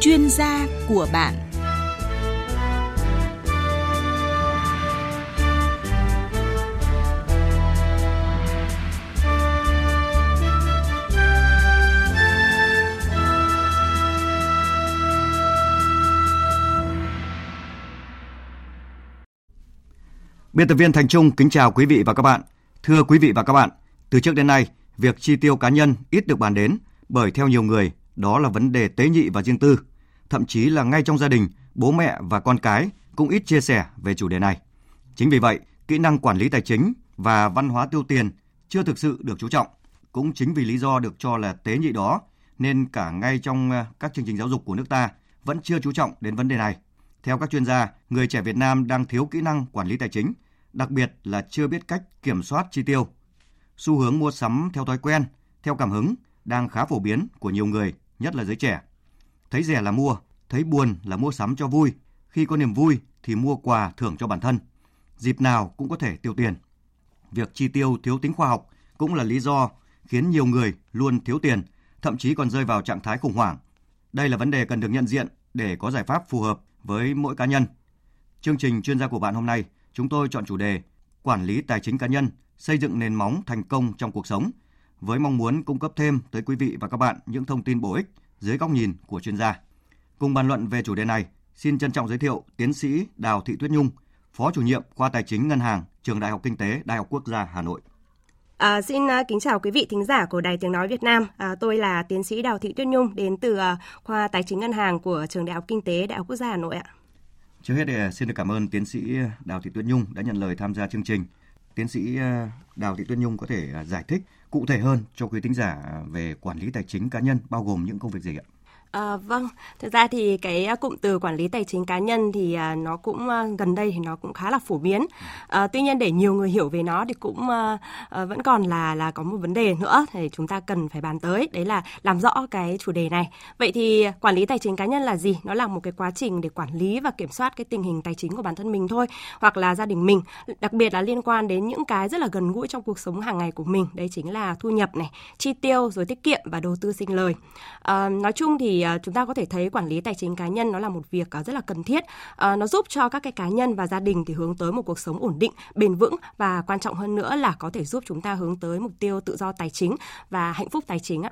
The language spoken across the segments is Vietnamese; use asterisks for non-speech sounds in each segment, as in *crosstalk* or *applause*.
chuyên gia của bạn Biên tập viên Thành Trung kính chào quý vị và các bạn. Thưa quý vị và các bạn, từ trước đến nay, việc chi tiêu cá nhân ít được bàn đến bởi theo nhiều người, đó là vấn đề tế nhị và riêng tư. Thậm chí là ngay trong gia đình, bố mẹ và con cái cũng ít chia sẻ về chủ đề này. Chính vì vậy, kỹ năng quản lý tài chính và văn hóa tiêu tiền chưa thực sự được chú trọng. Cũng chính vì lý do được cho là tế nhị đó, nên cả ngay trong ờ, các chương trình giáo dục của nước ta vẫn chưa chú trọng đến vấn đề này. Theo các chuyên gia, người trẻ Việt Nam đang thiếu kỹ năng quản lý tài chính, đặc biệt là chưa biết cách kiểm soát chi tiêu. Xu hướng mua sắm theo thói quen, theo cảm hứng đang khá phổ biến của nhiều người, nhất là giới trẻ. Thấy rẻ là mua, thấy buồn là mua sắm cho vui, khi có niềm vui thì mua quà thưởng cho bản thân. Dịp nào cũng có thể tiêu tiền. Việc chi tiêu thiếu tính khoa học cũng là lý do khiến nhiều người luôn thiếu tiền, thậm chí còn rơi vào trạng thái khủng hoảng. Đây là vấn đề cần được nhận diện để có giải pháp phù hợp với mỗi cá nhân. Chương trình chuyên gia của bạn hôm nay, chúng tôi chọn chủ đề Quản lý tài chính cá nhân, xây dựng nền móng thành công trong cuộc sống với mong muốn cung cấp thêm tới quý vị và các bạn những thông tin bổ ích dưới góc nhìn của chuyên gia. Cùng bàn luận về chủ đề này, xin trân trọng giới thiệu tiến sĩ Đào Thị Tuyết Nhung, Phó chủ nhiệm khoa Tài chính Ngân hàng, Trường Đại học Kinh tế, Đại học Quốc gia Hà Nội. À, xin uh, kính chào quý vị thính giả của Đài Tiếng Nói Việt Nam. À, tôi là tiến sĩ Đào Thị Tuyết Nhung đến từ uh, khoa Tài chính Ngân hàng của Trường Đại học Kinh tế Đại học Quốc gia Hà Nội ạ. Trước hết thì xin được cảm ơn tiến sĩ Đào Thị Tuyết Nhung đã nhận lời tham gia chương trình. Tiến sĩ Đào Thị Tuyết Nhung có thể giải thích cụ thể hơn cho quý tính giả về quản lý tài chính cá nhân, bao gồm những công việc gì ạ? À, vâng, thực ra thì cái à, cụm từ quản lý tài chính cá nhân thì à, nó cũng à, gần đây thì nó cũng khá là phổ biến. À, tuy nhiên để nhiều người hiểu về nó thì cũng à, à, vẫn còn là là có một vấn đề nữa thì chúng ta cần phải bàn tới đấy là làm rõ cái chủ đề này. Vậy thì quản lý tài chính cá nhân là gì? Nó là một cái quá trình để quản lý và kiểm soát cái tình hình tài chính của bản thân mình thôi hoặc là gia đình mình, đặc biệt là liên quan đến những cái rất là gần gũi trong cuộc sống hàng ngày của mình. Đấy chính là thu nhập này, chi tiêu rồi tiết kiệm và đầu tư sinh lời. À, nói chung thì thì chúng ta có thể thấy quản lý tài chính cá nhân nó là một việc à, rất là cần thiết. À, nó giúp cho các cái cá nhân và gia đình thì hướng tới một cuộc sống ổn định, bền vững và quan trọng hơn nữa là có thể giúp chúng ta hướng tới mục tiêu tự do tài chính và hạnh phúc tài chính ạ.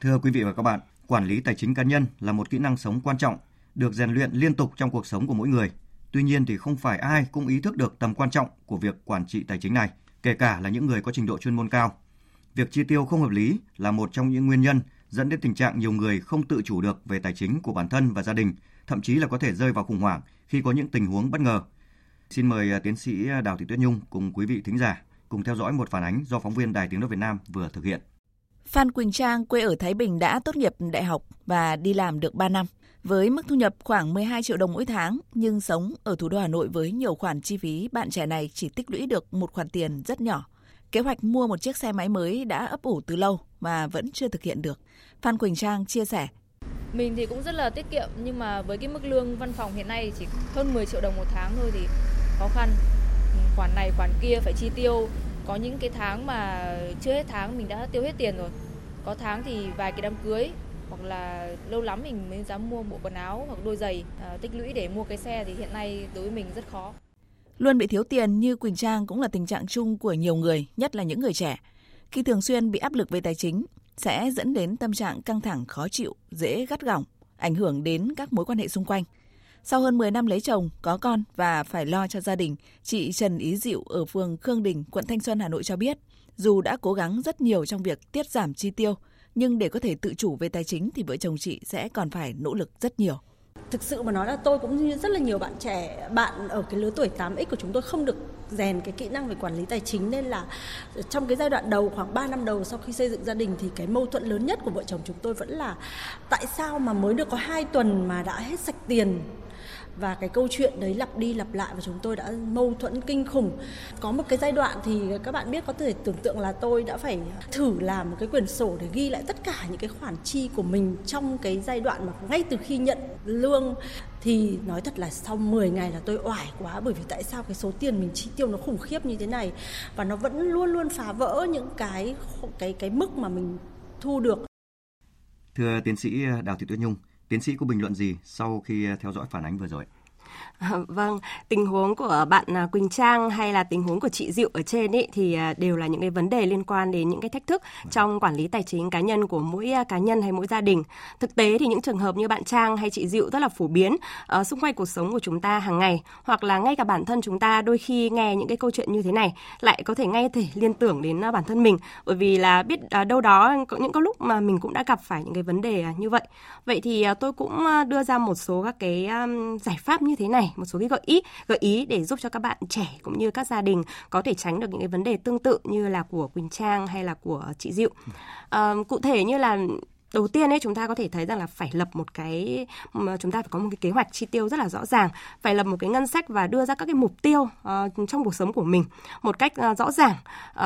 Thưa quý vị và các bạn, quản lý tài chính cá nhân là một kỹ năng sống quan trọng, được rèn luyện liên tục trong cuộc sống của mỗi người. Tuy nhiên thì không phải ai cũng ý thức được tầm quan trọng của việc quản trị tài chính này, kể cả là những người có trình độ chuyên môn cao. Việc chi tiêu không hợp lý là một trong những nguyên nhân dẫn đến tình trạng nhiều người không tự chủ được về tài chính của bản thân và gia đình, thậm chí là có thể rơi vào khủng hoảng khi có những tình huống bất ngờ. Xin mời à, tiến sĩ à, Đào Thị Tuyết Nhung cùng quý vị thính giả cùng theo dõi một phản ánh do phóng viên Đài Tiếng nói Việt Nam vừa thực hiện. Phan Quỳnh Trang quê ở Thái Bình đã tốt nghiệp đại học và đi làm được 3 năm. Với mức thu nhập khoảng 12 triệu đồng mỗi tháng, nhưng sống ở thủ đô Hà Nội với nhiều khoản chi phí, bạn trẻ này chỉ tích lũy được một khoản tiền rất nhỏ. Kế hoạch mua một chiếc xe máy mới đã ấp ủ từ lâu mà vẫn chưa thực hiện được. Phan Quỳnh Trang chia sẻ. Mình thì cũng rất là tiết kiệm nhưng mà với cái mức lương văn phòng hiện nay chỉ hơn 10 triệu đồng một tháng thôi thì khó khăn. Ừ, khoản này khoản kia phải chi tiêu. Có những cái tháng mà chưa hết tháng mình đã tiêu hết tiền rồi. Có tháng thì vài cái đám cưới hoặc là lâu lắm mình mới dám mua bộ quần áo hoặc đôi giày à, tích lũy để mua cái xe thì hiện nay đối với mình rất khó. Luôn bị thiếu tiền như Quỳnh Trang cũng là tình trạng chung của nhiều người, nhất là những người trẻ. Khi thường xuyên bị áp lực về tài chính, sẽ dẫn đến tâm trạng căng thẳng khó chịu, dễ gắt gỏng, ảnh hưởng đến các mối quan hệ xung quanh. Sau hơn 10 năm lấy chồng, có con và phải lo cho gia đình, chị Trần Ý Diệu ở phường Khương Đình, quận Thanh Xuân, Hà Nội cho biết, dù đã cố gắng rất nhiều trong việc tiết giảm chi tiêu, nhưng để có thể tự chủ về tài chính thì vợ chồng chị sẽ còn phải nỗ lực rất nhiều thực sự mà nói là tôi cũng như rất là nhiều bạn trẻ, bạn ở cái lứa tuổi 8x của chúng tôi không được rèn cái kỹ năng về quản lý tài chính nên là trong cái giai đoạn đầu, khoảng 3 năm đầu sau khi xây dựng gia đình thì cái mâu thuẫn lớn nhất của vợ chồng chúng tôi vẫn là tại sao mà mới được có hai tuần mà đã hết sạch tiền? Và cái câu chuyện đấy lặp đi lặp lại và chúng tôi đã mâu thuẫn kinh khủng. Có một cái giai đoạn thì các bạn biết có thể tưởng tượng là tôi đã phải thử làm một cái quyển sổ để ghi lại tất cả những cái khoản chi của mình trong cái giai đoạn mà ngay từ khi nhận lương. Thì nói thật là sau 10 ngày là tôi oải quá bởi vì tại sao cái số tiền mình chi tiêu nó khủng khiếp như thế này? Và nó vẫn luôn luôn phá vỡ những cái cái cái mức mà mình thu được. Thưa tiến sĩ Đào Thị Tuyết Nhung, Tiến sĩ có bình luận gì sau khi ờ, theo dõi phản ánh vừa rồi? Ờ, vâng, tình huống của bạn à, Quỳnh Trang hay là tình huống của chị Diệu ở trên ấy thì à, đều là những cái vấn đề liên quan đến những cái thách thức trong quản lý tài chính cá nhân của mỗi à, cá nhân hay mỗi gia đình. Thực tế thì những trường hợp như bạn Trang hay chị Diệu rất là phổ biến ở xung quanh cuộc sống của chúng ta hàng ngày hoặc là ngay cả bản thân chúng ta đôi khi nghe những cái câu chuyện như thế này lại có thể ngay thể liên tưởng đến bản thân mình bởi vì là biết đâu đó có những có lúc mà mình cũng đã gặp phải những cái vấn đề như vậy. Vậy thì tôi cũng đưa ra một số các cái giải pháp như thế này, một số cái gợi ý, gợi ý để giúp cho các bạn trẻ cũng như các gia đình có thể tránh được những cái vấn đề tương tự như là của Quỳnh Trang hay là của chị Diệu. À, cụ thể như là đầu tiên ấy chúng ta có thể thấy rằng là phải lập một cái chúng ta phải có một cái kế hoạch chi tiêu rất là rõ ràng phải lập một cái ngân sách và đưa ra các cái mục tiêu uh, trong cuộc sống của mình một cách uh, rõ ràng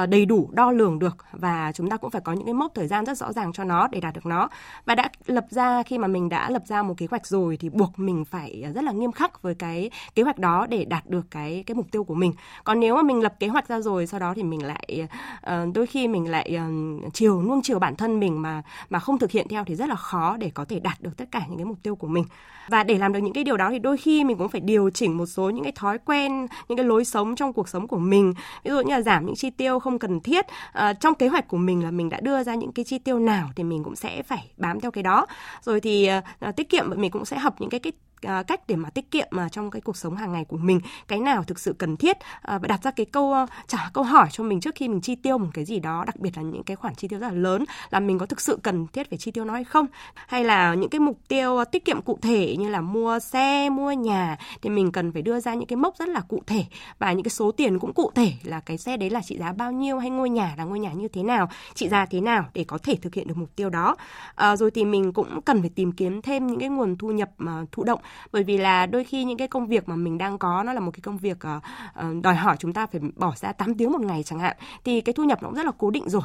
uh, đầy đủ đo lường được và chúng ta cũng phải có những cái mốc thời gian rất rõ ràng cho nó để đạt được nó. Và đã lập ra khi mà mình đã lập ra một kế hoạch rồi thì buộc mình phải rất là nghiêm khắc với cái kế hoạch đó để đạt được cái cái mục tiêu của mình. Còn nếu mà mình lập kế hoạch ra rồi sau đó thì mình lại uh, đôi khi mình lại uh, chiều nuông chiều bản thân mình mà mà không thực hiện theo thì rất là khó để có thể đạt được tất cả những cái mục tiêu của mình. Và để làm được những cái điều đó thì đôi khi mình cũng phải điều chỉnh một số những cái thói quen những cái lối sống trong cuộc sống của mình. Ví dụ như là giảm những chi tiêu không cần thiết. À, trong kế hoạch của mình là mình đã đưa ra những cái chi tiêu nào thì mình cũng sẽ phải bám theo cái đó. Rồi thì à, tiết kiệm mình cũng sẽ học những cái cái À, cách để mà tiết kiệm mà trong cái cuộc sống hàng ngày của mình? Cái nào thực sự cần thiết? À, và đặt ra cái câu à, trả câu hỏi cho mình trước khi mình chi tiêu một cái gì đó đặc biệt là những cái khoản chi tiêu rất là lớn là mình có thực sự cần thiết phải chi tiêu nó hay không? Hay là những cái mục tiêu tiết kiệm cụ thể như là mua xe mua nhà thì mình cần phải đưa ra những cái mốc rất là cụ thể. Và những cái số tiền cũng cụ thể là cái xe đấy là trị giá bao nhiêu hay ngôi nhà là ngôi nhà như thế nào trị giá thế nào để có thể thực hiện được mục tiêu đó? À, rồi thì mình cũng cần phải tìm kiếm thêm những cái nguồn thu nhập mà thụ động bởi vì là đôi khi những cái công việc mà mình đang có nó là một cái công việc uh, đòi hỏi chúng ta phải bỏ ra 8 tiếng một ngày chẳng hạn thì cái thu nhập nó cũng rất là cố định rồi.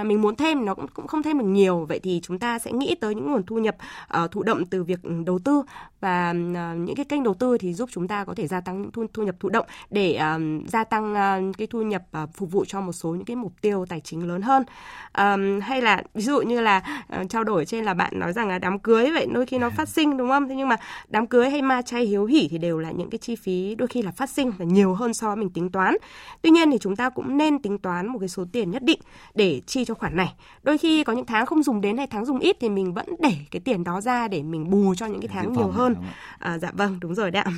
Uh, mình muốn thêm nó cũng cũng không thêm được nhiều. Vậy thì chúng ta sẽ nghĩ tới những nguồn thu nhập uh, thụ động từ việc đầu tư. Và uh, những cái kênh đầu tư thì giúp chúng ta có thể gia tăng thu, thu nhập thụ động để uh, gia tăng uh, cái thu nhập uh, phục vụ cho một số những cái mục tiêu tài chính lớn hơn. Um, hay là ví dụ như là uh, trao đổi trên là bạn nói rằng là đám cưới vậy đôi khi nó phát sinh đúng không? Thế nhưng mà đám cưới hay ma chay hiếu hỉ thì đều là những cái chi phí đôi khi là phát sinh và nhiều hơn so với mình tính toán. Tuy nhiên thì chúng ta cũng nên tính toán một cái số tiền nhất định để chi cho khoản này. Đôi khi có những tháng không dùng đến hay tháng dùng ít thì mình vẫn để cái tiền đó ra để mình bù cho những cái tháng nhiều hơn. à, dạ vâng đúng rồi đấy ạ.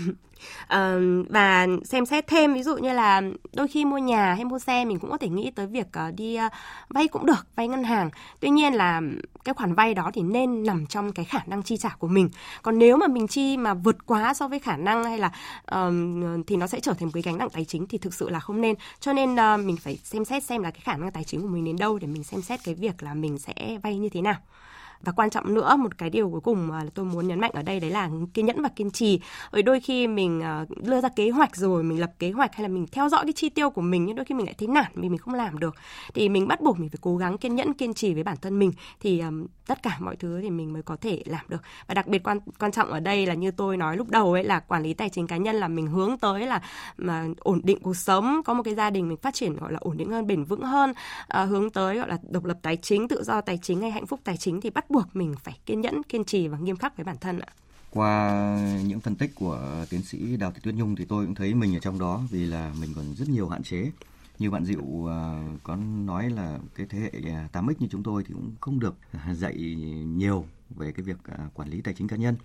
À, *laughs* và xem xét thêm ví dụ như là đôi khi mua nhà hay mua xe mình cũng có thể nghĩ tới việc uh, đi uh, vay cũng được vay ngân hàng. Tuy nhiên là cái khoản vay đó thì nên nằm trong cái khả năng chi trả của mình. Còn nếu mà mình chi mà vượt quá so với khả năng hay là uh, thì nó sẽ trở thành một cái gánh nặng tài chính thì thực sự là không nên. Cho nên uh, mình phải xem xét xem là cái khả năng tài chính của mình đến đâu để mình xem xét cái việc là mình sẽ vay như thế nào và quan trọng nữa một cái điều cuối cùng mà tôi muốn nhấn mạnh ở đây đấy là kiên nhẫn và kiên trì. Bởi đôi khi mình ờ, đưa ra kế hoạch rồi mình lập kế hoạch hay là mình theo dõi cái chi tiêu của mình nhưng đôi khi mình lại thấy nản vì mình không làm được thì mình bắt buộc mình phải cố gắng kiên nhẫn kiên trì với bản thân mình thì um, tất cả mọi thứ thì mình mới có thể làm được. Và đặc biệt quan quan trọng ở đây là như tôi nói lúc đầu ấy là quản lý tài chính cá nhân là mình hướng tới là mà ổn định cuộc sống có một cái gia đình mình phát triển gọi là ổn định hơn bền vững hơn uh, hướng tới gọi là độc lập tài chính tự do tài chính hay hạnh phúc tài chính thì bắt buộc mình phải kiên nhẫn, kiên trì và nghiêm khắc với bản thân ạ. Qua những phân tích của tiến sĩ Đào Thị Tuyết Nhung thì tôi cũng thấy mình ở trong đó vì là mình còn rất nhiều hạn chế. Như bạn Diệu à, có nói là cái thế hệ à, 8X như chúng tôi thì cũng không được à, dạy nhiều về cái việc quản lý tài chính cá nhân.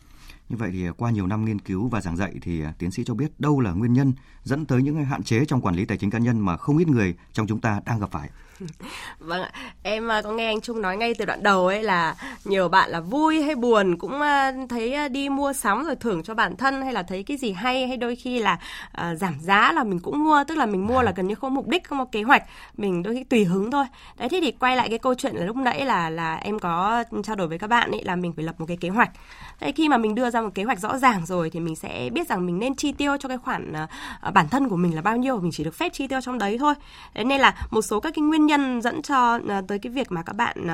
Như vậy thì qua nhiều năm nghiên cứu và giảng dạy thì tiến sĩ cho biết đâu là nguyên nhân dẫn tới những hạn chế trong quản lý tài chính cá nhân mà không ít người trong chúng ta đang gặp phải. *laughs* vâng ạ. Em à, có nghe anh Trung nói ngay từ đoạn đầu ấy là nhiều bạn là vui hay buồn cũng à, thấy à, đi mua sắm rồi thưởng cho bản thân hay là thấy cái gì hay hay đôi khi là uh, giảm giá là mình cũng mua tức là mình mua là gần như không mục đích không có kế hoạch mình đôi khi tùy hứng thôi. Đấy thế thì quay lại cái câu chuyện là lúc nãy là là em có trao đổi với các bạn ấy là mình phải lập một cái kế hoạch thế khi mà mình đưa ra một kế hoạch rõ ràng rồi thì mình sẽ biết rằng mình nên chi tiêu cho cái khoản uh, bản thân của mình là bao nhiêu mình chỉ được phép chi tiêu trong đấy thôi thế nên là một số các cái nguyên nhân dẫn cho ờ, tới cái việc mà các bạn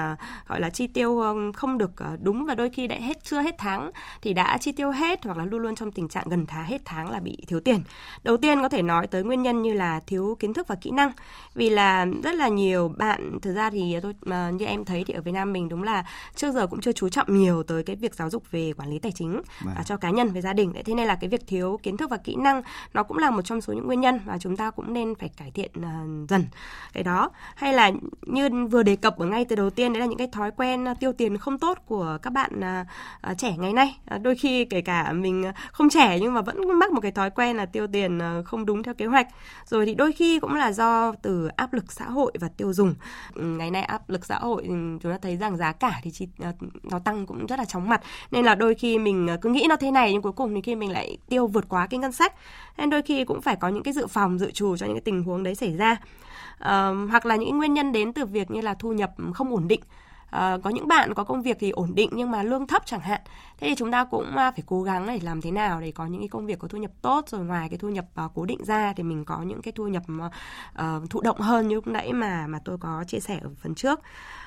gọi là chi tiêu không được đúng và đôi khi đã hết chưa hết tháng thì đã chi tiêu hết hoặc là luôn luôn trong tình trạng gần tháng hết tháng là bị thiếu tiền. Đầu tiên có thể nói tới nguyên nhân như là thiếu kiến thức và kỹ năng. Vì là rất là nhiều bạn thực ra thì tôi mà như em thấy thì ở Việt Nam mình đúng là trước giờ cũng chưa chú trọng nhiều tới cái việc giáo dục về quản lý tài chính vâng. cho cá nhân về gia đình. Thế nên là cái việc thiếu kiến thức và kỹ năng nó cũng là một trong số những nguyên nhân mà chúng ta cũng nên phải cải thiện uh, dần cái đó. Hay là như vừa đề cập ở ngay từ đầu tiên đấy là những cái thói quen tiêu tiền không tốt của các bạn uh, trẻ ngày nay. Uh, đôi khi kể cả mình không trẻ nhưng mà vẫn mắc một cái thói quen là tiêu tiền không đúng theo kế hoạch. Rồi thì đôi khi cũng là do từ áp lực xã hội và tiêu dùng. Ừ, ngày nay áp lực xã hội ừ, chúng ta thấy rằng giá cả thì chi, nó tăng cũng rất là chóng mặt nên là đôi khi mình ờ, cứ nghĩ nó thế này nhưng cuối cùng thì khi mình lại tiêu vượt quá cái ngân sách nên đôi khi cũng phải có những cái dự phòng dự trù cho những cái tình huống đấy xảy ra. À, hoặc là những nguyên nhân đến từ việc như là thu nhập không ổn định. À, có những bạn có công việc thì ổn định nhưng mà lương thấp chẳng hạn. Thế thì chúng ta cũng ờ, phải cố gắng để làm thế nào để có những cái công việc có thu nhập tốt rồi ngoài cái thu nhập uh, cố định ra thì mình có những cái thu nhập uh, thụ động hơn như lúc nãy mà mà tôi có chia sẻ ở phần trước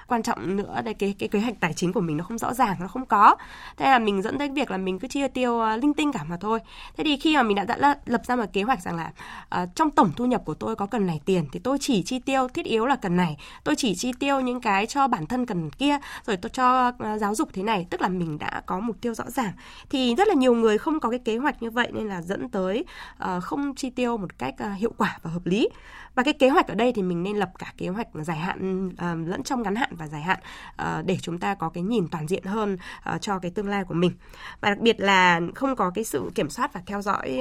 quan trọng nữa đây cái cái kế hoạch tài chính của mình nó không rõ ràng nó không có. Thế là mình dẫn tới việc là mình cứ chia tiêu uh, linh tinh cả mà thôi. Thế thì khi mà mình đã, đã lập ra một kế hoạch rằng là uh, trong tổng thu nhập của tôi có cần này tiền thì tôi chỉ chi tiêu thiết yếu là cần này. Tôi chỉ chi tiêu những cái cho bản thân cần kia rồi tôi cho uh, giáo dục thế này. Tức là mình đã có mục tiêu rõ ràng. Thì rất là nhiều người không có cái kế hoạch như vậy nên là dẫn tới uh, không chi tiêu một cách uh, hiệu quả và hợp lý. Và cái kế hoạch ở đây thì mình nên lập cả kế hoạch dài hạn uh, lẫn trong ngắn hạn và dài hạn ờ, để chúng ta có cái nhìn toàn diện hơn ờ, cho cái tương lai của mình. Và đặc biệt là không có cái sự kiểm soát và theo dõi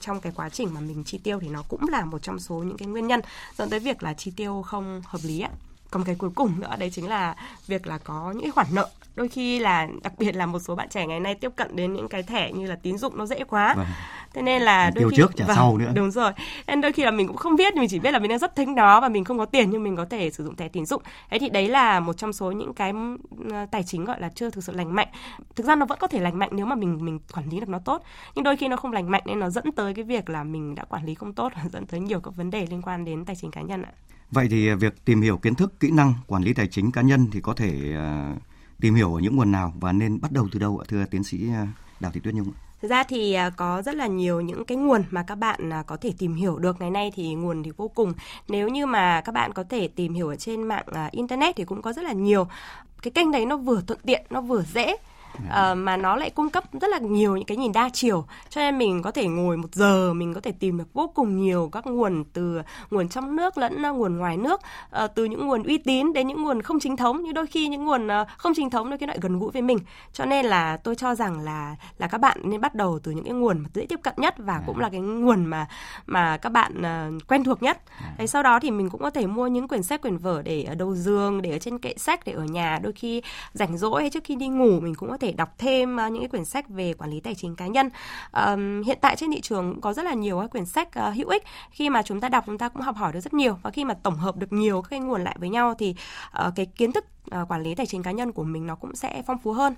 trong cái quá trình mà mình chi tiêu thì nó cũng là một trong số những cái nguyên nhân dẫn tới việc là chi tiêu không hợp lý ạ còn cái cuối cùng nữa đấy chính là việc là có những khoản nợ. Đôi khi là đặc biệt là một số bạn trẻ ngày nay tiếp cận đến những cái thẻ như là tín dụng nó dễ quá. Vâng. thế nên là đôi khi trước trả vâng, sau nữa. đúng rồi. Nên đôi khi là mình cũng không biết mình chỉ biết là mình đang rất thích nó và mình không có tiền nhưng mình có thể sử dụng thẻ tín dụng. Thế thì đấy là một trong số những cái tài chính gọi là chưa thực sự lành mạnh. Thực ra nó vẫn có thể lành mạnh nếu mà mình mình quản lý được nó tốt nhưng đôi khi nó không lành mạnh nên nó dẫn tới cái việc là mình đã quản lý không tốt và *laughs* dẫn tới nhiều các vấn đề liên quan đến tài chính cá nhân ạ Vậy thì à, việc tìm hiểu kiến thức, kỹ năng quản lý tài chính cá nhân thì có thể à, tìm hiểu ở những nguồn nào và nên bắt đầu từ đâu ạ thưa tiến sĩ à, Đào Thị Tuyết Nhung? Thực ra thì có rất là nhiều những cái nguồn mà các bạn có thể tìm hiểu được ngày nay thì nguồn thì vô cùng. Nếu như mà các bạn có thể tìm hiểu ở trên mạng internet thì cũng có rất là nhiều. Cái kênh đấy nó vừa thuận tiện, nó vừa dễ uh, mà nó lại cung cấp rất là nhiều những cái nhìn đa chiều. Cho nên mình có thể ngồi một giờ mình có thể tìm được vô cùng nhiều các nguồn từ nguồn trong nước lẫn ờ, nguồn ngoài nước uh, từ những nguồn uy tín đến những nguồn không chính thống. Như đôi khi những nguồn uh, không chính thống đôi khi lại gần gũi với mình. Cho nên là tôi cho rằng là là các bạn nên bắt đầu từ những cái nguồn mà dễ tiếp cận nhất và cũng là cái nguồn mà mà các bạn uh, quen thuộc nhất. Đấy, sau đó thì mình cũng có thể mua những quyển sách quyển vở để ở đầu giường để ở trên kệ sách để ở nhà. Đôi khi rảnh rỗi hay trước khi đi ngủ mình cũng có thể đọc thêm ờ, những cái quyển sách về quản lý tài chính cá nhân. Hiện tại trên thị trường có rất là nhiều các quyển sách ờ, hữu ích. Khi mà chúng ta đọc, chúng ta cũng học hỏi được rất nhiều. Và khi mà tổng hợp được nhiều các cái nguồn lại với nhau thì ờ, cái kiến thức quản lý tài chính cá nhân của mình nó cũng sẽ phong phú hơn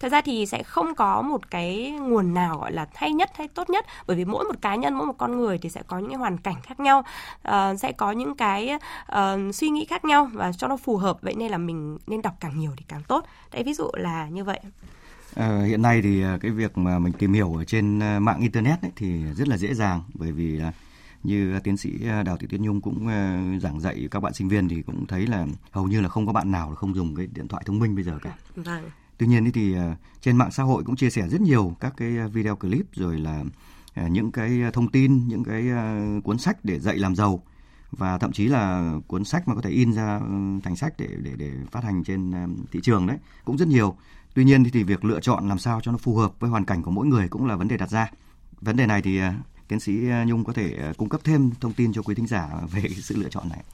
thật ra thì sẽ không có một cái nguồn nào gọi là hay nhất hay tốt nhất bởi vì mỗi một cá nhân mỗi một con người thì sẽ có những cái hoàn cảnh khác nhau uh, sẽ có những cái uh, suy nghĩ khác nhau và cho nó phù hợp vậy nên là mình nên đọc càng nhiều thì càng tốt đấy ví dụ là như vậy À, hiện nay thì cái việc mà mình tìm hiểu ở trên mạng internet ấy, thì rất là dễ dàng bởi vì là như tiến sĩ Đào Thị Tuyết Nhung cũng giảng dạy các bạn sinh viên thì cũng thấy là hầu như là không có bạn nào không dùng cái điện thoại thông minh bây giờ cả. Vâng. Tuy nhiên thì à, trên mạng xã hội cũng chia sẻ rất nhiều các cái à, video clip rồi là à, những cái thông tin, những cái cuốn sách để dạy làm giàu và thậm chí là cuốn sách mà có thể in ra ừ, thành sách để để để phát hành trên thị trường đấy cũng rất nhiều. Tuy nhiên thì việc lựa chọn làm sao cho nó phù hợp với hoàn cảnh của mỗi người cũng là vấn đề đặt ra. Vấn đề này thì tiến sĩ Nhung có thể cung cấp thêm thông tin cho quý thính giả về *laughs* sự lựa chọn này.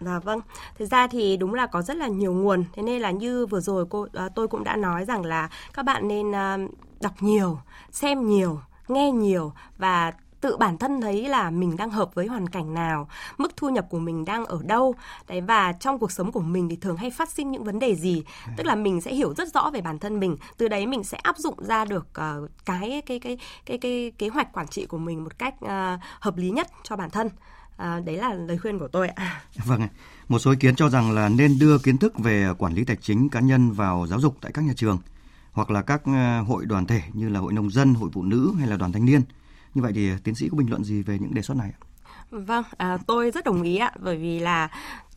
Dạ vâng, thực ra thì đúng là có rất là nhiều nguồn, thế nên là như vừa rồi cô à, tôi cũng đã nói rằng là các bạn nên à, đọc nhiều, xem nhiều, nghe nhiều và tự bản thân thấy là mình đang hợp với hoàn cảnh nào, mức thu nhập của mình đang ở đâu. Đấy và trong cuộc sống của mình thì thường hay phát sinh những vấn đề gì. Tức là mình sẽ hiểu rất rõ về bản thân mình, từ đấy mình sẽ áp dụng ra được uh, cái cái cái cái cái kế hoạch quản trị của mình một cách uh, hợp lý nhất cho bản thân. À, đấy là lời khuyên của tôi ạ. Vâng, một số ý kiến cho rằng là nên đưa kiến thức về quản lý tài chính cá nhân vào giáo dục tại các nhà trường hoặc là các ờ, hội đoàn thể như là hội nông dân, hội phụ nữ hay là đoàn thanh niên. Như vậy thì tiến sĩ có bình luận gì về những đề xuất này ạ? Vâng, à, tôi rất đồng ý ạ, bởi vì là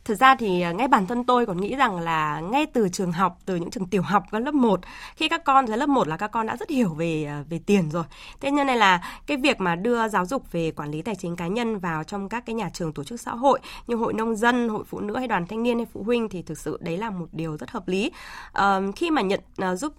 Thực ra thì à, ngay bản thân tôi còn nghĩ rằng là ngay từ trường học, từ những trường tiểu học các lớp 1, khi các con tới lớp 1 là các con đã rất hiểu về à, về tiền rồi. Thế nên này là cái việc mà đưa giáo dục về quản lý tài chính cá nhân vào trong các cái nhà trường tổ chức xã hội như hội nông dân, hội phụ nữ hay đoàn thanh niên hay phụ huynh thì thực sự đấy là một điều rất hợp lý. À, khi mà nhận à, giúp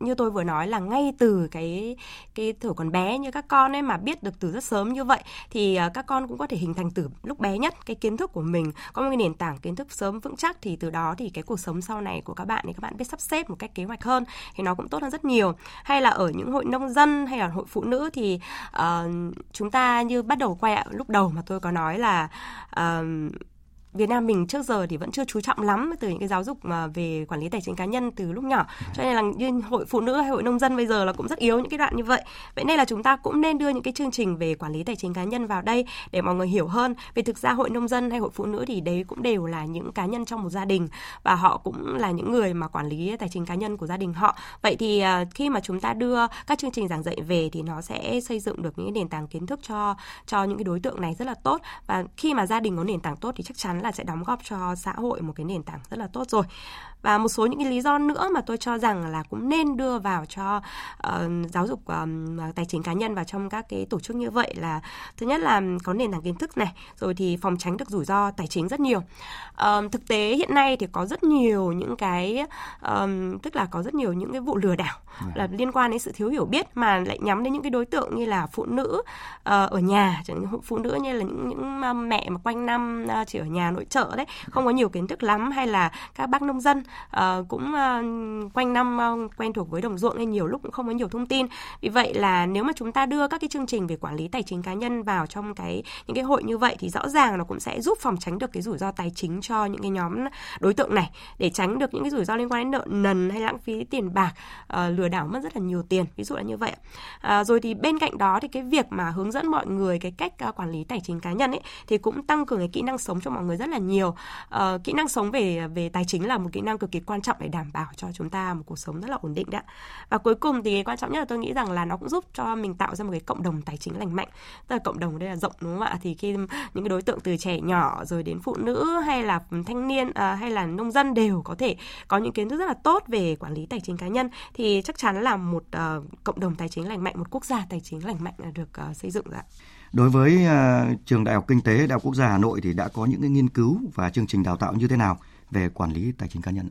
như tôi vừa nói là ngay từ cái cái tuổi còn bé như các con ấy mà biết được từ rất sớm như vậy thì ờ, các con cũng có thể hình thành từ lúc bé nhất cái kiến thức của mình. Có một cái nền tảng kiến thức sớm vững chắc thì từ đó thì cái cuộc sống sau này của các bạn thì các bạn biết sắp xếp một cách kế hoạch hơn thì nó cũng tốt hơn rất nhiều. Hay là ở những hội nông dân hay là hội phụ nữ thì uh, chúng ta như bắt đầu quay lúc đầu mà tôi có nói là uh, Việt Nam mình trước giờ thì vẫn chưa chú trọng lắm từ những cái giáo dục mà về quản lý tài chính cá nhân từ lúc nhỏ. Cho nên là như hội phụ nữ hay hội nông dân bây giờ là cũng rất yếu những cái đoạn như vậy. Vậy nên là chúng ta cũng nên đưa những cái chương trình về quản lý tài chính cá nhân vào đây để mọi người hiểu hơn. Vì thực ra hội nông dân hay hội phụ nữ thì đấy cũng đều là những cá nhân trong một gia đình và họ cũng là những người mà quản lý tài chính cá nhân của gia đình họ. Vậy thì à, khi mà chúng ta đưa các chương trình giảng dạy về thì nó sẽ xây dựng được những nền tảng kiến thức cho cho những cái đối tượng này rất là tốt. Và khi mà gia đình có nền tảng tốt thì chắc chắn là là sẽ đóng góp cho xã hội một cái nền tảng rất là tốt rồi và một số những cái lý do nữa mà tôi cho rằng là cũng nên đưa vào cho uh, giáo dục um, tài chính cá nhân vào trong các cái tổ chức như vậy là thứ nhất là có nền tảng kiến thức này rồi thì phòng tránh được rủi ro tài chính rất nhiều uh, thực tế hiện nay thì có rất nhiều những cái um, tức là có rất nhiều những cái vụ lừa đảo. Dạ. là liên quan đến sự thiếu hiểu biết mà lại nhắm đến những cái đối tượng như là phụ nữ uh, ở nhà chẳng phụ nữ như là những những mẹ mà quanh năm chỉ ở nhà nội trợ đấy không có nhiều kiến thức lắm hay là các bác nông dân uh, cũng uh, quanh năm uh, quen thuộc với đồng ruộng nên nhiều lúc cũng không có nhiều thông tin. Vì vậy là nếu mà chúng ta đưa các cái chương trình về quản lý tài chính cá nhân vào trong cái những cái hội như vậy thì rõ ràng nó cũng sẽ giúp phòng tránh được cái rủi ro tài chính cho những cái nhóm đối tượng này. Để tránh được những cái rủi ro liên quan đến nợ nần hay lãng phí tiền bạc uh, lừa đảo mất rất là nhiều tiền ví dụ là như vậy uh, rồi thì bên cạnh đó thì cái việc mà hướng dẫn mọi người cái cách uh, quản lý tài chính cá nhân ấy thì cũng tăng cường cái kỹ năng sống cho mọi người rất là nhiều. Uh, kỹ năng sống về về tài chính là một kỹ năng cực kỳ quan trọng để đảm bảo cho chúng ta một cuộc sống rất là ổn định đấy và cuối cùng thì quan trọng nhất là tôi nghĩ rằng là nó cũng giúp cho mình tạo ra một cái cộng đồng tài chính lành mạnh. Tức là cộng đồng đây là rộng đúng không ạ? Thì khi những cái đối tượng từ trẻ nhỏ rồi đến phụ nữ hay là thanh niên à, hay là nông dân đều có thể có những kiến thức rất là tốt về quản lý tài chính cá nhân thì chắc chắn là một uh, cộng đồng tài chính lành mạnh một quốc gia tài chính lành mạnh là được uh, xây dựng ạ. Đối với uh, trường Đại học Kinh tế Đại học Quốc gia Hà Nội thì đã có những cái nghiên cứu và chương trình đào tạo như thế nào? Về quản lý tài chính cá nhân?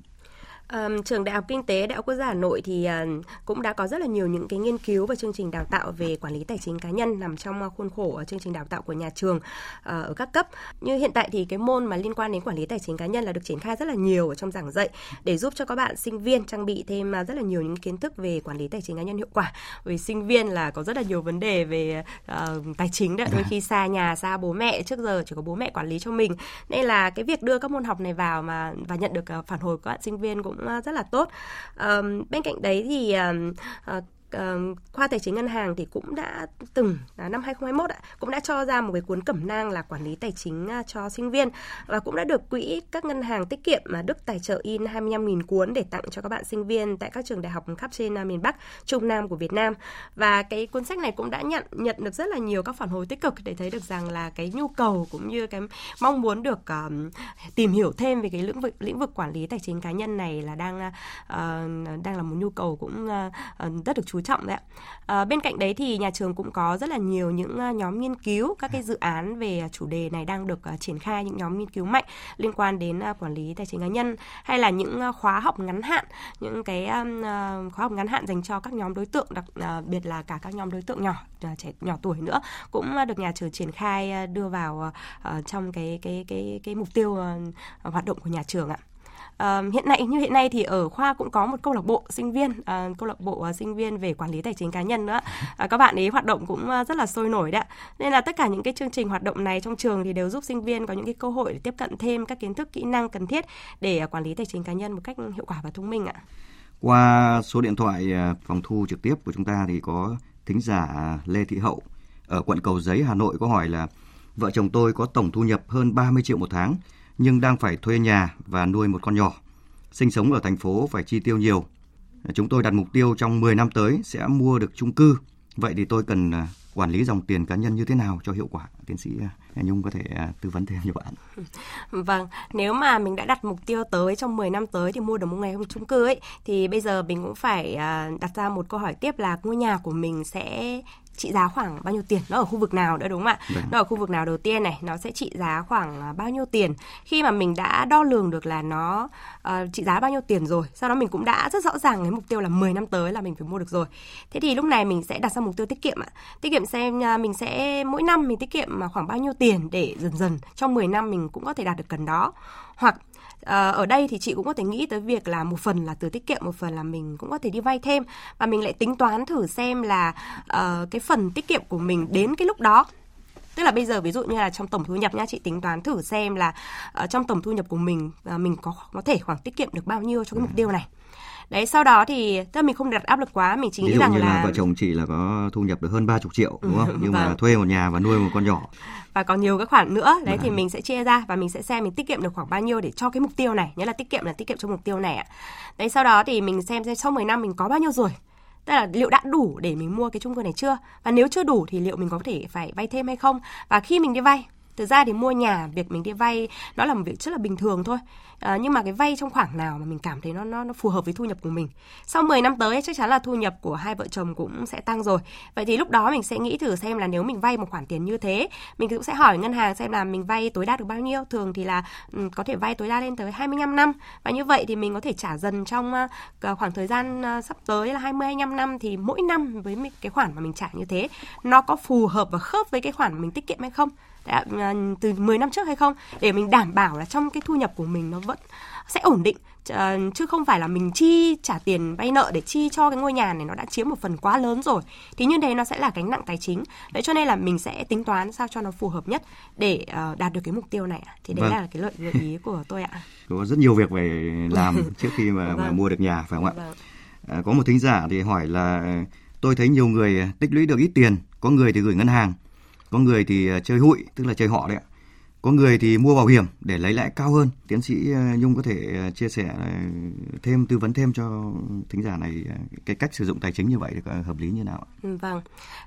Um, trường Đại học Kinh tế Đại học Quốc gia Hà Nội thì uh, cũng đã có rất là nhiều những cái nghiên cứu và chương trình đào tạo về quản lý tài chính cá nhân nằm trong uh, khuôn khổ chương trình đào tạo của nhà trường uh, ở các cấp. Như hiện tại thì cái môn mà liên quan đến quản lý tài chính cá nhân là được triển khai rất là nhiều ở trong giảng dạy để giúp cho các bạn sinh viên trang bị thêm uh, rất là nhiều những kiến thức về quản lý tài chính cá nhân hiệu quả. Vì sinh viên là có rất là nhiều vấn đề về uh, tài chính đấy, đôi khi xa nhà, xa bố mẹ trước giờ chỉ có bố mẹ quản lý cho mình. Nên là cái việc đưa các môn học này vào mà và nhận được phản hồi của các bạn sinh viên cũng cũng ờ, rất là tốt. Um, bên cạnh đấy thì uh, uh, khoa tài chính ngân hàng thì cũng đã từng là năm 2021 ạ, cũng đã cho ra một cái cuốn cẩm nang là quản lý tài chính uh, cho sinh viên và cũng đã được quỹ các ngân hàng tiết kiệm mà Đức tài trợ in 25.000 cuốn để tặng cho các bạn sinh viên tại các trường đại học khắp trên uh, miền Bắc, Trung Nam của Việt Nam. Và cái cuốn sách này cũng đã nhận nhận được rất là nhiều các phản hồi tích cực để thấy được rằng là cái nhu cầu cũng như cái mong muốn được uh, tìm hiểu thêm về cái lĩnh vực lĩnh vực quản lý tài chính cá nhân này là đang uh, đang là một nhu cầu cũng uh, rất được chú chú trọng đấy ạ. À, bên cạnh đấy thì nhà trường cũng có rất là nhiều những ờ, nhóm nghiên cứu các cái dự án về ờ, chủ đề này đang được triển khai những nhóm nghiên cứu mạnh liên quan đến quản lý tài chính cá nhân hay là những khóa học ngắn hạn những cái khóa học ngắn hạn dành cho các nhóm đối tượng đặc biệt là cả các nhóm đối tượng nhỏ trẻ nhỏ tuổi nữa cũng được nhà trường triển khai đưa vào trong cái cái cái cái mục tiêu hoạt động của nhà trường ạ. Uh, hiện nay như hiện nay thì ở khoa cũng có một câu lạc bộ sinh viên, uh, câu lạc bộ uh, sinh viên về quản lý tài chính cá nhân nữa. Uh, các bạn ấy hoạt động cũng uh, rất là sôi nổi đấy. Nên là tất cả những cái chương trình hoạt động này trong trường thì đều giúp sinh viên có những cái cơ hội để tiếp cận thêm các kiến thức, kỹ năng cần thiết để uh, quản lý tài chính cá nhân một cách hiệu quả và thông minh ạ. Qua số điện thoại phòng thu trực tiếp của chúng ta thì có thính giả Lê Thị Hậu ở quận Cầu Giấy, Hà Nội có hỏi là vợ chồng tôi có tổng thu nhập hơn 30 triệu một tháng nhưng đang phải thuê nhà và nuôi một con nhỏ. Sinh sống ở thành phố phải chi tiêu nhiều. Chúng tôi đặt mục tiêu trong 10 năm tới sẽ mua được chung cư. Vậy thì tôi cần à, quản lý dòng tiền cá nhân như thế nào cho hiệu quả, tiến sĩ à, Nhung có thể à, tư vấn thêm cho bạn. Vâng, nếu mà mình đã đặt mục tiêu tới trong 10 năm tới thì mua được một ngày không chung cư ấy thì bây giờ mình cũng phải đặt ra một câu hỏi tiếp là ngôi nhà của mình sẽ trị giá khoảng bao nhiêu tiền? Nó ở khu vực nào nữa đúng không ạ? Đấy. Vâng. nó ở khu vực nào đầu tiên này nó sẽ trị giá khoảng à, bao nhiêu tiền? Khi mà mình đã đo lường được là nó uh, trị giá bao nhiêu tiền rồi sau đó mình cũng đã rất rõ ràng cái mục tiêu là 10 năm tới là mình phải mua được rồi. Thế thì lúc này mình sẽ đặt ra mục tiêu tiết kiệm ạ. Tiết kiệm xem uh, mình sẽ mỗi năm mình tiết kiệm khoảng bao nhiêu tiền để dần dần trong 10 năm mình cũng có thể đạt được cần đó. Hoặc À, ở đây thì chị cũng có thể nghĩ tới việc là một phần là từ tiết kiệm một phần là mình cũng có thể đi vay thêm. Và mình lại tính toán thử xem là uh, cái phần tiết kiệm của mình đến cái lúc đó. Tức là bây giờ ví dụ như là trong tổng thu nhập nha chị tính toán thử xem là uh, trong tổng thu nhập của mình uh, mình có có thể khoảng tiết kiệm được bao nhiêu cho cái mục tiêu này đấy sau đó thì tức là mình không đặt áp lực quá mình chỉ nghĩ rằng như là... là vợ chồng chị là có thu nhập được hơn 30 triệu đúng không? Nhưng vâng. mà thuê một nhà và nuôi một con nhỏ. Và còn nhiều các khoản nữa đấy vâng. thì mình sẽ chia ra và mình sẽ xem mình tiết kiệm được khoảng bao nhiêu để cho cái mục tiêu này nhớ là tiết kiệm là tiết kiệm cho mục tiêu này ạ. Đấy sau đó thì mình xem xem sau 10 năm mình có bao nhiêu rồi. Tức là liệu đã đủ để mình mua cái chung cư này chưa? Và nếu chưa đủ thì liệu mình có thể phải vay thêm hay không? Và khi mình đi vay thực ra thì mua nhà việc mình đi vay nó là một việc rất là bình thường thôi. À, nhưng mà cái vay trong khoảng nào mà mình cảm thấy nó nó nó phù hợp với thu nhập của mình. Sau 10 năm tới chắc chắn là thu nhập của hai vợ chồng cũng sẽ tăng rồi. Vậy thì lúc đó mình sẽ nghĩ thử xem là nếu mình vay một khoản tiền như thế mình cũng sẽ hỏi ngân hàng xem là mình vay tối đa được bao nhiêu. Thường thì là um, có thể vay tối đa lên tới 25 năm. Và như vậy thì mình có thể trả dần trong uh, khoảng thời gian uh, sắp tới là 20 25 năm. Thì mỗi năm với cái khoản mà mình trả như thế nó có phù hợp và khớp với cái khoản mà mình tiết kiệm hay không? Đã, à, từ 10 năm trước hay không? Để mình đảm bảo là trong cái thu nhập của mình nó vẫn sẽ ổn định. À, chứ không phải là mình chi trả tiền vay nợ để chi cho cái ngôi nhà này nó đã chiếm một phần quá lớn rồi. Thì như thế nó sẽ là gánh nặng tài chính. Đấy cho nên là mình sẽ tính toán sao cho nó phù hợp nhất để uh, đạt được cái mục tiêu này thì đấy vâng. là cái lợi gợi ý của tôi ạ. *laughs* Có rất nhiều việc phải làm *laughs* trước khi mà, vâng. mà mua được nhà phải không ạ? Vâng. à, có một thính giả thì hỏi là tôi thấy nhiều người tích lũy được ít tiền có người thì gửi ngân hàng có người thì à, chơi hụi tức là chơi họ đấy ạ. Có người thì mua bảo hiểm để lấy lãi cao hơn. Tiến sĩ à, nhung có thể à, chia sẻ thêm tư vấn thêm cho thính giả này cái cách sử dụng tài chính như vậy được hợp lý như nào ạ? Ừ, vâng.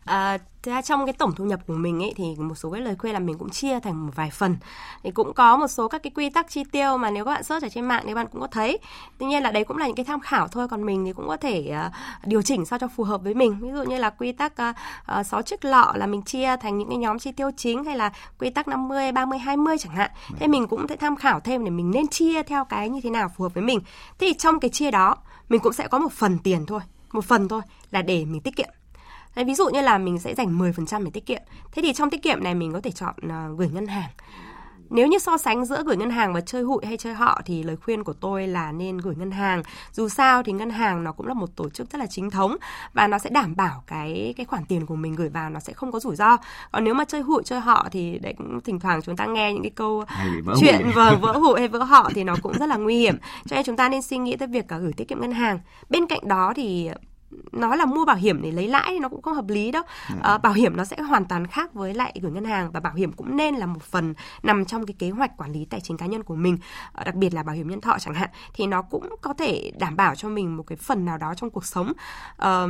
À, ra trong cái tổng thu nhập của mình ấy thì một số cái lời khuyên là mình cũng chia thành một vài phần. Thì cũng có một số các cái quy tắc chi tiêu mà nếu các bạn search ở trên mạng thì bạn cũng có thấy. Tuy nhiên là đấy cũng là những cái tham khảo thôi còn mình thì cũng có thể uh, điều chỉnh sao cho phù hợp với mình. Ví dụ như là quy tắc uh, uh, 6 chiếc lọ là mình chia thành những cái nhóm chi tiêu chính hay là quy tắc 50 30 20 chẳng hạn. Thế mình cũng sẽ tham khảo thêm để mình nên chia theo cái như thế nào phù hợp với mình. Thế thì trong cái chia đó mình cũng sẽ có một phần tiền thôi một phần thôi là để mình tiết kiệm. Đấy, ví dụ như là mình sẽ dành 10% để tiết kiệm. Thế thì trong tiết kiệm này mình có thể chọn uh, gửi ngân hàng. Nếu như so sánh giữa gửi ngân hàng và chơi hụi hay chơi họ thì lời khuyên của tôi là nên gửi ngân hàng. Dù sao thì ngân hàng nó cũng là một tổ chức rất là chính thống và nó sẽ đảm bảo cái cái khoản tiền của mình gửi vào nó sẽ không có rủi ro. Còn nếu mà chơi hụi chơi họ thì đấy cũng thỉnh thoảng chúng ta nghe những cái câu chuyện vâng vỡ hụi hay vỡ họ thì nó cũng rất là nguy hiểm. Cho nên chúng ta nên suy nghĩ tới việc cả gửi tiết kiệm ngân hàng. Bên cạnh đó thì nói là mua bảo hiểm để lấy lãi thì nó cũng không hợp lý đâu. À, bảo hiểm nó sẽ hoàn toàn khác với lại gửi ngân hàng và bảo hiểm cũng nên là một phần nằm trong cái kế hoạch quản lý tài chính cá nhân của mình à, đặc biệt là bảo hiểm nhân thọ chẳng hạn thì nó cũng có thể đảm bảo cho mình một cái phần nào đó trong cuộc sống. À,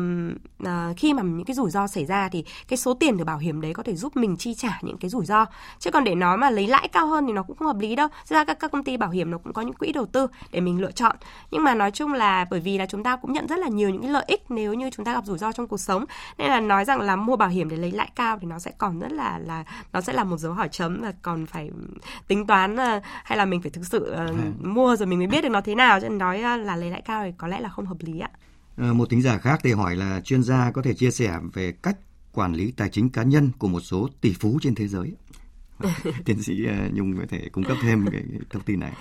à, khi mà những cái rủi ro xảy ra thì cái số tiền từ bảo hiểm đấy có thể giúp mình chi trả những cái rủi ro. Chứ còn để nói mà lấy lãi cao hơn thì nó cũng không hợp lý đâu. Ra các, các công ty bảo hiểm nó cũng có những quỹ đầu tư để mình lựa chọn. Nhưng mà nói chung là bởi vì là chúng ta cũng nhận rất là nhiều những cái lợi ích nếu như chúng ta gặp rủi ro trong cuộc sống nên là nói rằng là mua bảo hiểm để lấy lãi cao thì nó sẽ còn rất là là nó sẽ là một dấu hỏi chấm và còn phải tính toán ờ, hay là mình phải thực sự uh, mua rồi mình mới biết được nó thế nào cho nên nói uh, là lấy lãi cao thì có lẽ là không hợp lý ạ. một tính giả khác thì hỏi là chuyên gia có thể chia sẻ về cách quản lý tài chính cá nhân của một số tỷ phú trên thế giới. *laughs* Tiến sĩ Nhung có thể cung cấp thêm cái thông tin này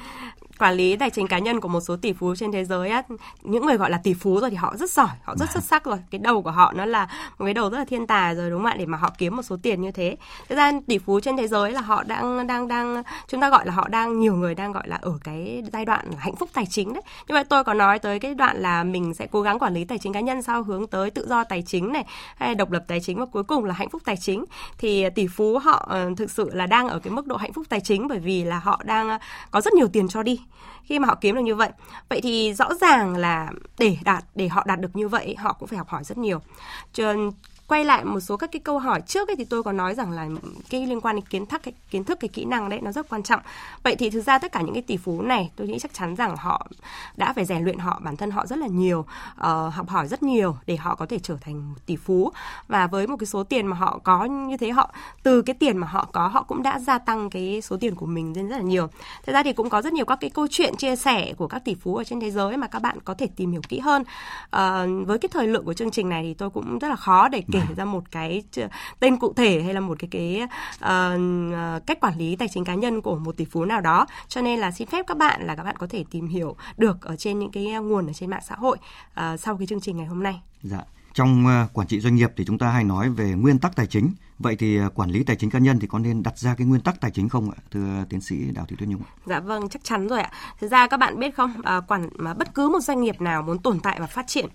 quản lý tài chính cá nhân của một số tỷ phú trên thế giới á những người gọi là tỷ phú rồi thì họ rất giỏi họ rất xuất sắc rồi. Cái đầu của họ nó là một cái đầu rất là thiên tài rồi đúng không ạ? Để mà họ kiếm một số tiền như thế. Thực ra tỷ phú trên thế giới là họ đang đang đang chúng ta gọi là họ đang nhiều người đang gọi là ở cái giai đoạn hạnh phúc tài chính đấy. Như vậy tôi có nói tới cái đoạn là mình sẽ cố gắng quản lý tài chính cá nhân sau hướng tới tự do tài chính này hay độc lập tài chính và cuối cùng là hạnh phúc tài chính. Thì tỷ phú họ uh, thực sự là đang ở cái mức độ hạnh phúc tài chính bởi vì là họ đang uh, có rất nhiều tiền cho đi khi mà họ kiếm được như vậy. Vậy thì rõ ràng là để đạt, để họ đạt được như vậy, họ cũng phải học hỏi rất nhiều. Cho quay lại một số các cái câu hỏi trước ấy thì tôi có nói rằng là cái liên quan đến kiến thức cái kiến thức cái kỹ năng đấy nó rất quan trọng. Vậy thì thực ra tất cả những cái tỷ phú này tôi nghĩ chắc chắn rằng họ đã phải rèn luyện họ bản thân họ rất là nhiều, uh, học hỏi rất nhiều để họ có thể trở thành tỷ phú và với một cái số tiền mà họ có như thế họ từ cái tiền mà họ có họ cũng đã gia tăng cái số tiền của mình lên rất là nhiều. Thực ra thì cũng có rất nhiều các cái câu chuyện chia sẻ của các tỷ phú ở trên thế giới mà các bạn có thể tìm hiểu kỹ hơn. Uh, với cái thời lượng của chương trình này thì tôi cũng rất là khó để kể vâng. ra một cái tên cụ thể hay là một cái cái uh, cách quản lý tài chính cá nhân của một tỷ phú nào đó. Cho nên là xin phép các bạn là các bạn có thể tìm hiểu được ở trên những cái nguồn ở trên mạng xã hội uh, sau cái chương trình ngày hôm nay. Dạ. Trong quản trị doanh nghiệp thì chúng ta hay nói về nguyên tắc tài chính. Vậy thì quản lý tài chính cá nhân thì có nên đặt ra cái nguyên tắc tài chính không ạ, thưa tiến sĩ Đào Thị Tuyết Nhung? Dạ vâng, chắc chắn rồi ạ. Thực ra các bạn biết không, quản mà bất cứ một doanh nghiệp nào muốn tồn tại và phát triển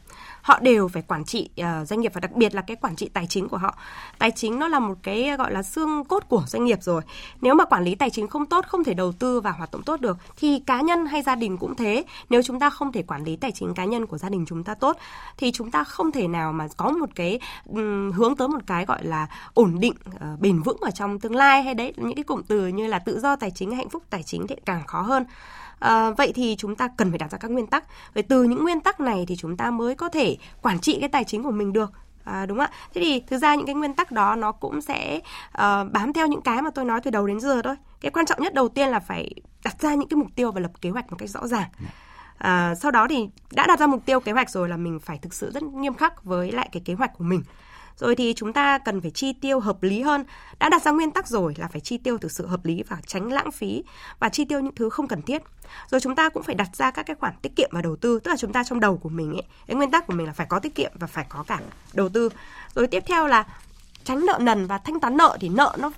họ đều phải quản trị uh, doanh nghiệp và đặc biệt là cái quản trị tài chính của họ. Tài chính nó là một cái gọi là xương cốt của doanh nghiệp rồi. Nếu mà quản lý tài chính không tốt không thể đầu tư và hoạt động tốt được thì cá nhân hay gia đình cũng thế. Nếu chúng ta không thể quản lý tài chính cá nhân của gia đình chúng ta tốt thì chúng ta không thể nào mà có một cái um, hướng tới một cái gọi là ổn định uh, bền vững ở trong tương lai. Hay đấy những cái cụm từ như là tự do tài chính hạnh phúc tài chính thì càng khó hơn. À, vậy thì chúng ta cần phải đặt ra các nguyên tắc. Vậy từ những nguyên tắc này thì chúng ta mới có thể quản trị cái tài chính của mình được. À, đúng ạ. Thế thì thực ra những cái nguyên tắc đó nó cũng sẽ uh, bám theo những cái mà tôi nói từ đầu đến giờ thôi. Cái quan trọng nhất đầu tiên là phải đặt ra những cái mục tiêu và lập kế hoạch một cách rõ ràng. À, sau đó thì đã đặt ra mục tiêu kế hoạch rồi là mình phải thực sự rất nghiêm khắc với lại cái kế hoạch của mình rồi thì chúng ta cần phải chi tiêu hợp lý hơn. Đã đặt ra nguyên tắc rồi là phải chi tiêu thực sự hợp lý và tránh lãng phí và chi tiêu những thứ không cần thiết. Rồi chúng ta cũng phải đặt ra các cái khoản tiết kiệm và đầu tư, tức là chúng ta trong đầu của mình ấy, cái nguyên tắc của mình là phải có tiết kiệm và phải có cả đầu tư. Rồi tiếp theo là tránh nợ nần và thanh toán nợ thì nợ nó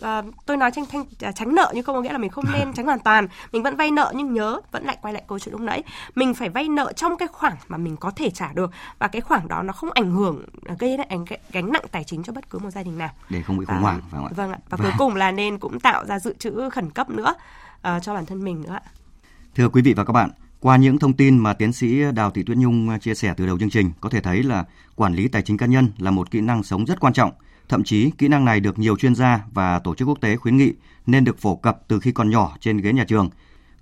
uh, tôi nói tranh thanh uh, tránh nợ nhưng không có nghĩa là mình không nên *laughs* tránh hoàn toàn. Mình vẫn vay nợ nhưng nhớ vẫn lại quay lại câu chuyện lúc nãy. Mình phải vay nợ trong cái khoản mà mình có thể trả được và cái khoản đó nó không ảnh hưởng à, gây ảnh gánh nặng tài chính cho bất cứ một gia đình nào. Để không bị khủng hoảng phải không ạ? vâng ạ. Và vâng. cuối cùng là nên cũng tạo ra dự trữ khẩn cấp nữa uh, cho bản thân mình nữa ạ. Thưa quý vị và các bạn qua những thông tin mà tiến sĩ Đào Thị Tuyết Nhung chia sẻ từ đầu chương trình, có thể thấy là quản lý tài chính cá nhân là một kỹ năng sống rất quan trọng Thậm chí, kỹ năng này được nhiều chuyên gia và tổ chức quốc tế khuyến nghị nên được phổ cập từ khi còn nhỏ trên ghế nhà trường.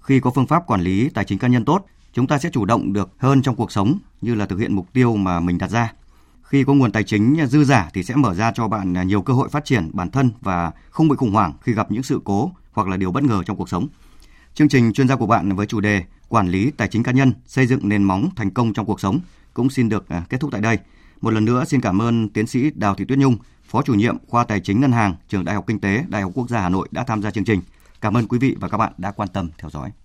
Khi có phương pháp quản lý tài chính cá nhân tốt, chúng ta sẽ chủ động được hơn trong cuộc sống như là thực hiện mục tiêu mà mình đặt ra. Khi có nguồn tài chính dư giả thì sẽ mở ra cho bạn nhiều cơ hội phát triển bản thân và không bị khủng hoảng khi gặp những sự cố hoặc là điều bất ngờ trong cuộc sống. Chương trình chuyên gia của bạn với chủ đề Quản lý tài chính cá nhân, xây dựng nền móng thành công trong cuộc sống cũng xin được à, kết thúc tại đây. Một lần nữa xin cảm ơn tiến sĩ Đào Thị Tuyết Nhung, Phó chủ nhiệm khoa Tài chính Ngân hàng, Trường Đại học Kinh tế, Đại học Quốc gia Hà Nội đã tham gia chương trình. Cảm ơn quý vị và các bạn đã quan tâm theo dõi.